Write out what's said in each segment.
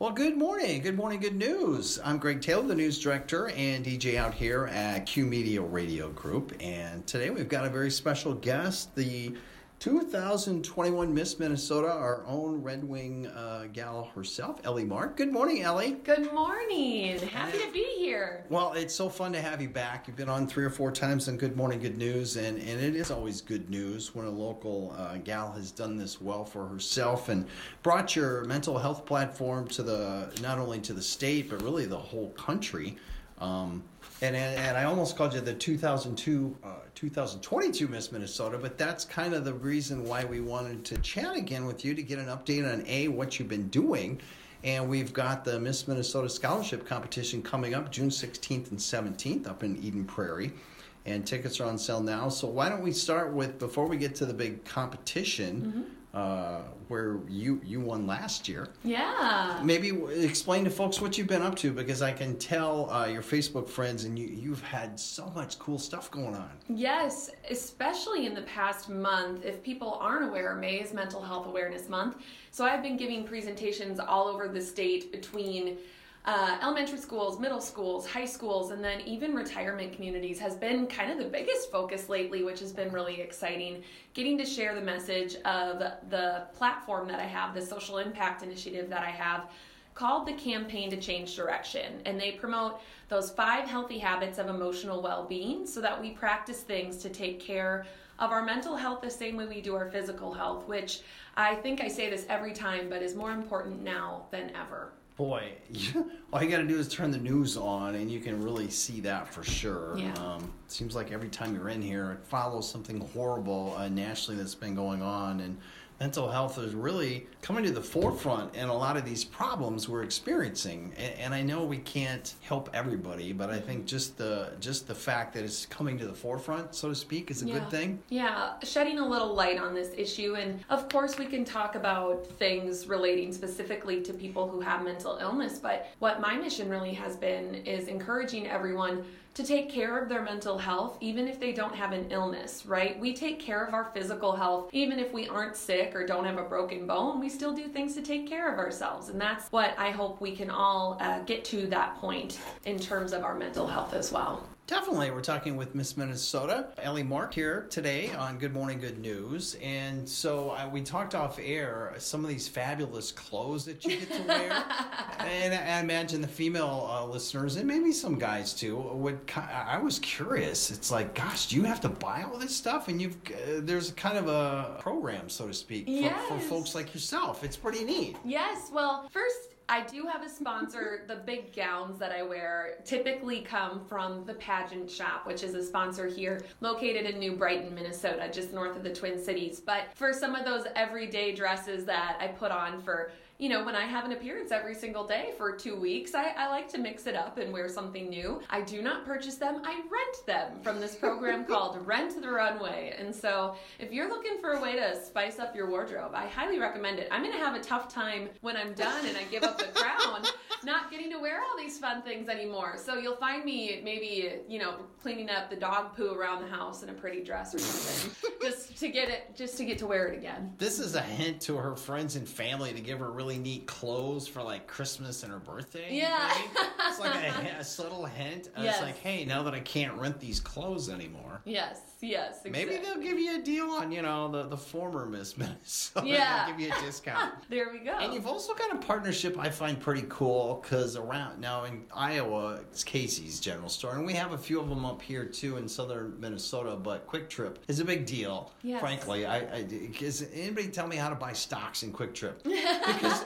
Well, good morning. Good morning. Good news. I'm Greg Taylor, the news director and DJ out here at Q Media Radio Group. And today we've got a very special guest, the 2021 Miss Minnesota, our own Red Wing uh, gal herself, Ellie Mark. Good morning, Ellie. Good morning. Happy to be here. Well, it's so fun to have you back. You've been on three or four times on Good Morning Good News, and, and it is always good news when a local uh, gal has done this well for herself and brought your mental health platform to the not only to the state but really the whole country. Um, and, and I almost called you the 2002, uh, 2022 Miss Minnesota, but that's kind of the reason why we wanted to chat again with you to get an update on A, what you've been doing. And we've got the Miss Minnesota Scholarship Competition coming up June 16th and 17th up in Eden Prairie. And tickets are on sale now. So why don't we start with, before we get to the big competition, mm-hmm uh, where you you won last year. Yeah. Maybe explain to folks what you've been up to because I can tell uh, your Facebook friends and you you've had so much cool stuff going on. Yes, especially in the past month. If people aren't aware, May is Mental Health Awareness Month. So I've been giving presentations all over the state between uh, elementary schools, middle schools, high schools, and then even retirement communities has been kind of the biggest focus lately, which has been really exciting. Getting to share the message of the platform that I have, the social impact initiative that I have called the Campaign to Change Direction. And they promote those five healthy habits of emotional well being so that we practice things to take care of our mental health the same way we do our physical health, which I think I say this every time, but is more important now than ever boy, all you got to do is turn the news on, and you can really see that for sure. Yeah. Um, seems like every time you're in here, it follows something horrible uh, nationally that's been going on, and mental health is really coming to the forefront in a lot of these problems we're experiencing. And, and, I know we can't help everybody, but I think just the just the fact that it's coming to the forefront, so to speak, is a yeah. good thing. Yeah, shedding a little light on this issue, and of course we can talk about things relating specifically to people who have mental illness. But what my mission really has been is encouraging everyone to take care of their mental health even if they don't have an illness, right? We take care of our physical health even if we aren't sick or don't have a broken bone. We still do things to take care of ourselves. And that's what I hope we can all uh, get to that point in terms of our mental health as well. Definitely. We're talking with Miss Minnesota, Ellie Mark here today on Good Morning Good News. And so uh, we talked off air some of these fabulous clothes that you get to wear. and I imagine the female uh, listeners, and maybe some guys too, would. I was curious. It's like, gosh, do you have to buy all this stuff? And you've uh, there's kind of a program, so to speak, for, yes. for folks like yourself. It's pretty neat. Yes. Well, first, I do have a sponsor. the big gowns that I wear typically come from the Pageant Shop, which is a sponsor here located in New Brighton, Minnesota, just north of the Twin Cities. But for some of those everyday dresses that I put on for you know, when I have an appearance every single day for two weeks, I, I like to mix it up and wear something new. I do not purchase them, I rent them from this program called Rent the Runway. And so if you're looking for a way to spice up your wardrobe, I highly recommend it. I'm to have a tough time when I'm done and I give up the crown not getting to wear all these fun things anymore. So you'll find me maybe, you know, cleaning up the dog poo around the house in a pretty dress or something just to get it, just to get to wear it again. This is a hint to her friends and family to give her really really neat clothes for like Christmas and her birthday. Yeah. like a, subtle hint. Yes. It's like, hey, now that I can't rent these clothes anymore. Yes, yes. Exactly. Maybe they'll give you a deal on, you know, the, the former Miss Minnesota. Yeah. they'll give you a discount. there we go. And you've also got a partnership I find pretty cool because around now in Iowa, it's Casey's General Store. And we have a few of them up here too in southern Minnesota, but Kwik Trip is a big deal. Yes. Frankly, I, I, does anybody tell me how to buy stocks in Kwik Trip? Because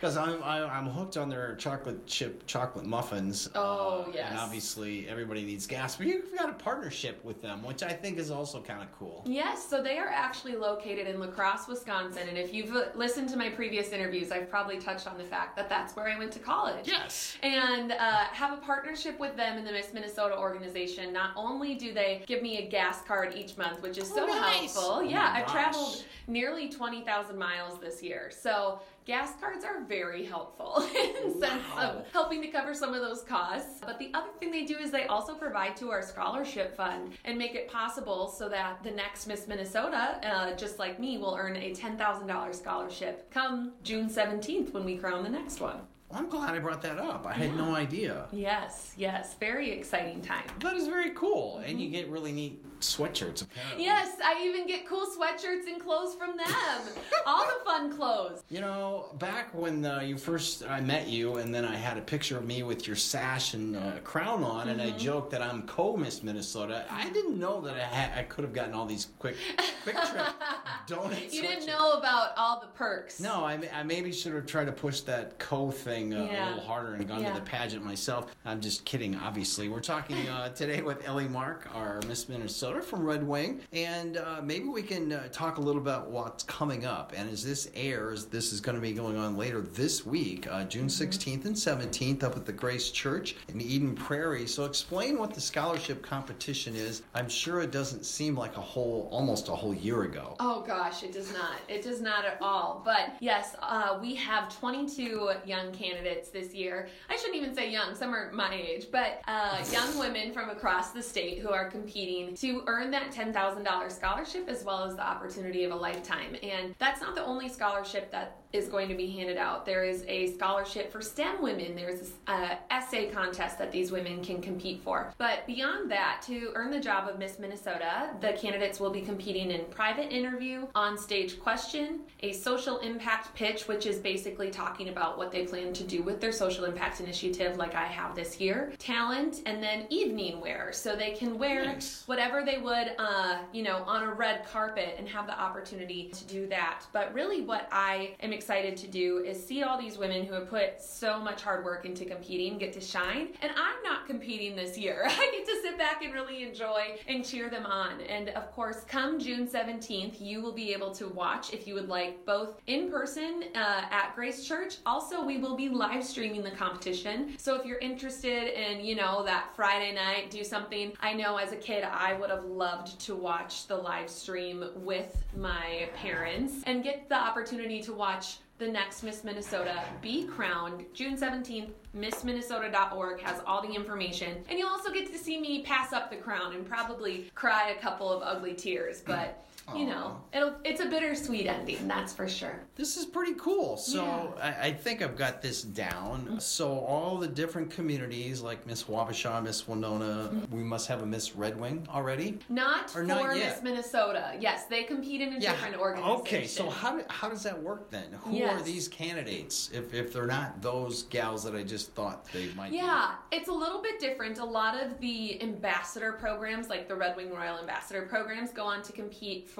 because I'm I'm hooked on their chocolate chip chocolate muffins. Oh uh, yes. And obviously everybody needs gas, but you've got a partnership with them, which I think is also kind of cool. Yes, so they are actually located in La Crosse, Wisconsin, and if you've listened to my previous interviews, I've probably touched on the fact that that's where I went to college. Yes. And uh, have a partnership with them in the Miss Minnesota organization. Not only do they give me a gas card each month, which is so oh, nice. helpful. Oh, yeah, I've gosh. traveled nearly twenty thousand miles this year, so gas cards are very helpful in sense of helping to cover some of those costs. But the other thing they do is they also provide to our scholarship fund and make it possible so that the next Miss Minnesota, uh, just like me, will earn a $10,000 scholarship come June 17th when we crown the next one. I'm glad I brought that up. I had no idea. Yes, yes, very exciting time. That is very cool, and you get really neat sweatshirts apparently. Yes, I even get cool sweatshirts and clothes from them. All the fun clothes. You know, back when uh, you first I met you, and then I had a picture of me with your sash and uh, crown on, and Mm-hmm. I joked that I'm co-Miss Minnesota. I didn't know that I had I could have gotten all these quick Kwik Trip donut. You didn't know about all the perks. No, I, I maybe should have tried to push that co thing uh, a little harder and gone Yeah. to the pageant myself. I'm just kidding, obviously. We're talking uh, today with Ellie Mark, our Miss Minnesota from Red Wing, and uh, maybe we can uh, talk a little about what's coming up. And as this airs, this is going to be going on later this week, uh, June Mm-hmm. 16th and 17th, up at the Grace Church in Eden Prairie. So explain what the scholarship competition is. I'm sure it doesn't seem like a whole, almost a whole year ago. Oh gosh, it does not. It does not at all. But yes, uh, we have 22 young candidates this year. I shouldn't even say young, some are my age, but uh, young women from across the state who are competing to earn that $10,000 scholarship as well as the opportunity of a lifetime. And that's not the only scholarship that is going to be handed out. There is a scholarship for STEM women. There's an uh, essay contest that these women can compete for. But beyond that, to earn the job of Miss Minnesota, the candidates will be competing in private interview, on stage question, a social impact pitch, which is basically talking about what they plan to do with their social impact initiative, like I have this year, talent, and then evening wear. So they can wear Nice. whatever they would, uh, you know, on a red carpet and have the opportunity to do that. But really, what I am excited to do is see all these women who have put so much hard work into competing get to shine. And I'm not competing this year. I get to sit back and really enjoy and cheer them on. And of course, come June 17th, you will be able to watch if you would like both in person uh, at Grace Church. Also, we will be live streaming the competition. So if you're interested in, you know, that Friday night, do something. I know as a kid, I would have loved to watch the live stream with my parents and get the opportunity to watch the next Miss Minnesota be crowned June 17th. MissMinnesota.org has all the information. And you'll also get to see me pass up the crown and probably cry a couple of ugly tears. But, you know, it'll, it's a bittersweet ending, that's for sure. This is pretty cool. So I, I think I've got this down. Mm-hmm. So all the different communities, like Miss Wabasha, Miss Winona, mm-hmm. we must have a Miss Red Wing already. Not Or for not Miss. Minnesota. Yes, they compete in a different organization. Okay, so how, do- how does that work then? Who are these candidates if, if they're not those gals that I just thought they might Yeah, it's a little bit different. A lot of the ambassador programs, like the Red Wing Royal Ambassador programs, go on to compete for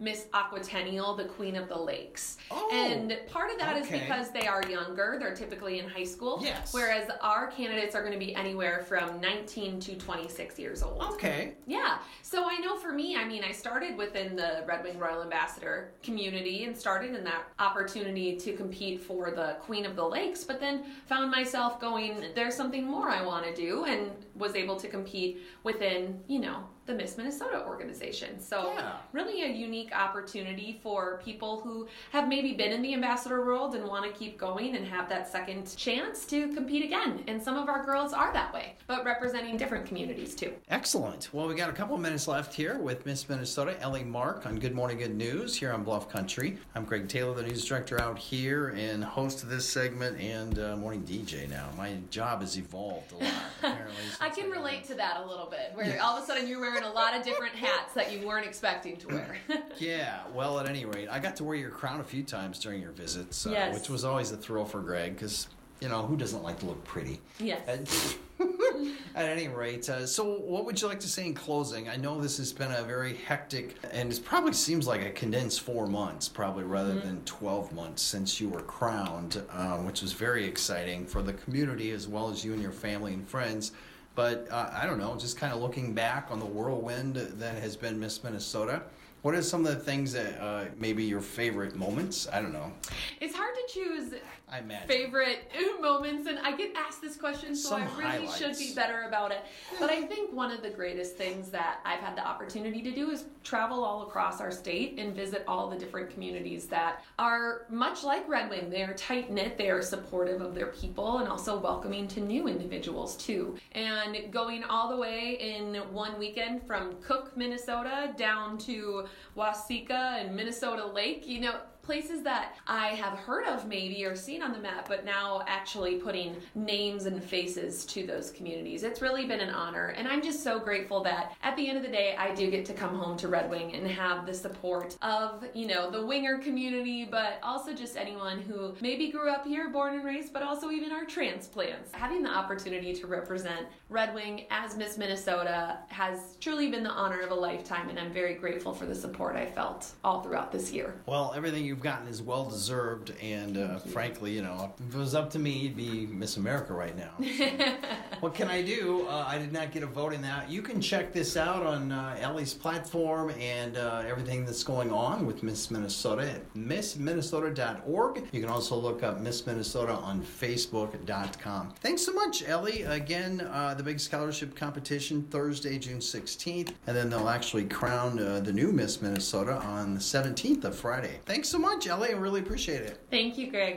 Miss Aquatennial, the Queen of the Lakes. Oh, and part of that is okay. because they are younger, they're typically in high school. Yes. Whereas our candidates are going to be anywhere from 19 to 26 years old. Okay. Yeah. So I know for me, I mean, I started within the Red Wing Royal Ambassador community and started in that opportunity to compete for the Queen of the Lakes, but then found myself going, there's something more I want to do, and was able to compete within, you know, the Miss Minnesota organization. So, Yeah. really a unique opportunity for people who have maybe been in the ambassador world and want to keep going and have that second chance to compete again. And some of our girls are that way, but representing different communities too. Excellent. Well, we got a couple of minutes left here with Miss Minnesota, Ellie Mark on Good Morning Good News here on Bluff Country. I'm Greg Taylor, the news director out here and host of this segment and uh, morning DJ now. My job has evolved a lot. Apparently, I can got relate to that a little bit, where all of a sudden you're wearing a lot of different hats that you weren't expecting to wear. Yeah, well, at any rate, I got to wear your crown a few times during your visits, uh, Yes. which was always a thrill for Greg because, you know, who doesn't like to look pretty? yes. At, any rate, uh, so what would you like to say in closing? I know this has been a very hectic, and it probably seems like a condensed four months, probably rather than 12 months since you were crowned, um, which was very exciting for the community as well as you and your family and friends. But uh, I don't know, just kind of looking back on the whirlwind that has been Miss Minnesota, What are some of the things that uh, maybe your favorite moments? I don't know. It's hard to choose I imagine. favorite moments, and I get asked this question, so Some I really highlights. should be better about it. But I think one of the greatest things that I've had the opportunity to do is travel all across our state and visit all the different communities that are much like Red Wing. They are tight knit, they are supportive of their people, and also welcoming to new individuals too. And going all the way in one weekend from Cook, Minnesota, down to Waseca and Minnesota Lake, you know places that I have heard of maybe or seen on the map, but now actually putting names and faces to those communities. It's really been an honor, and I'm just so grateful that at the end of the day, I do get to come home to Red Wing and have the support of, you know, the Winger community, but also just anyone who maybe grew up here, born and raised, but also even our transplants. Having the opportunity to represent Red Wing as Miss Minnesota has truly been the honor of a lifetime, and I'm very grateful for the support I felt all throughout this year. Well, everything you've gotten is well deserved, and uh, frankly, you know, if it was up to me, you'd be Miss America right now. So, what can I do? Uh, I did not get a vote in that. You can check this out on uh, Ellie's platform and uh, everything that's going on with Miss Minnesota at missminnesota.org. You can also look up Miss Minnesota on Facebook.com. Thanks so much, Ellie. Again, uh, the big scholarship competition Thursday, June 16th, and then they'll actually crown uh, the new Miss Minnesota on the 17th of Friday. Thanks so much, Ellie. I really appreciate it. Thank you, Greg.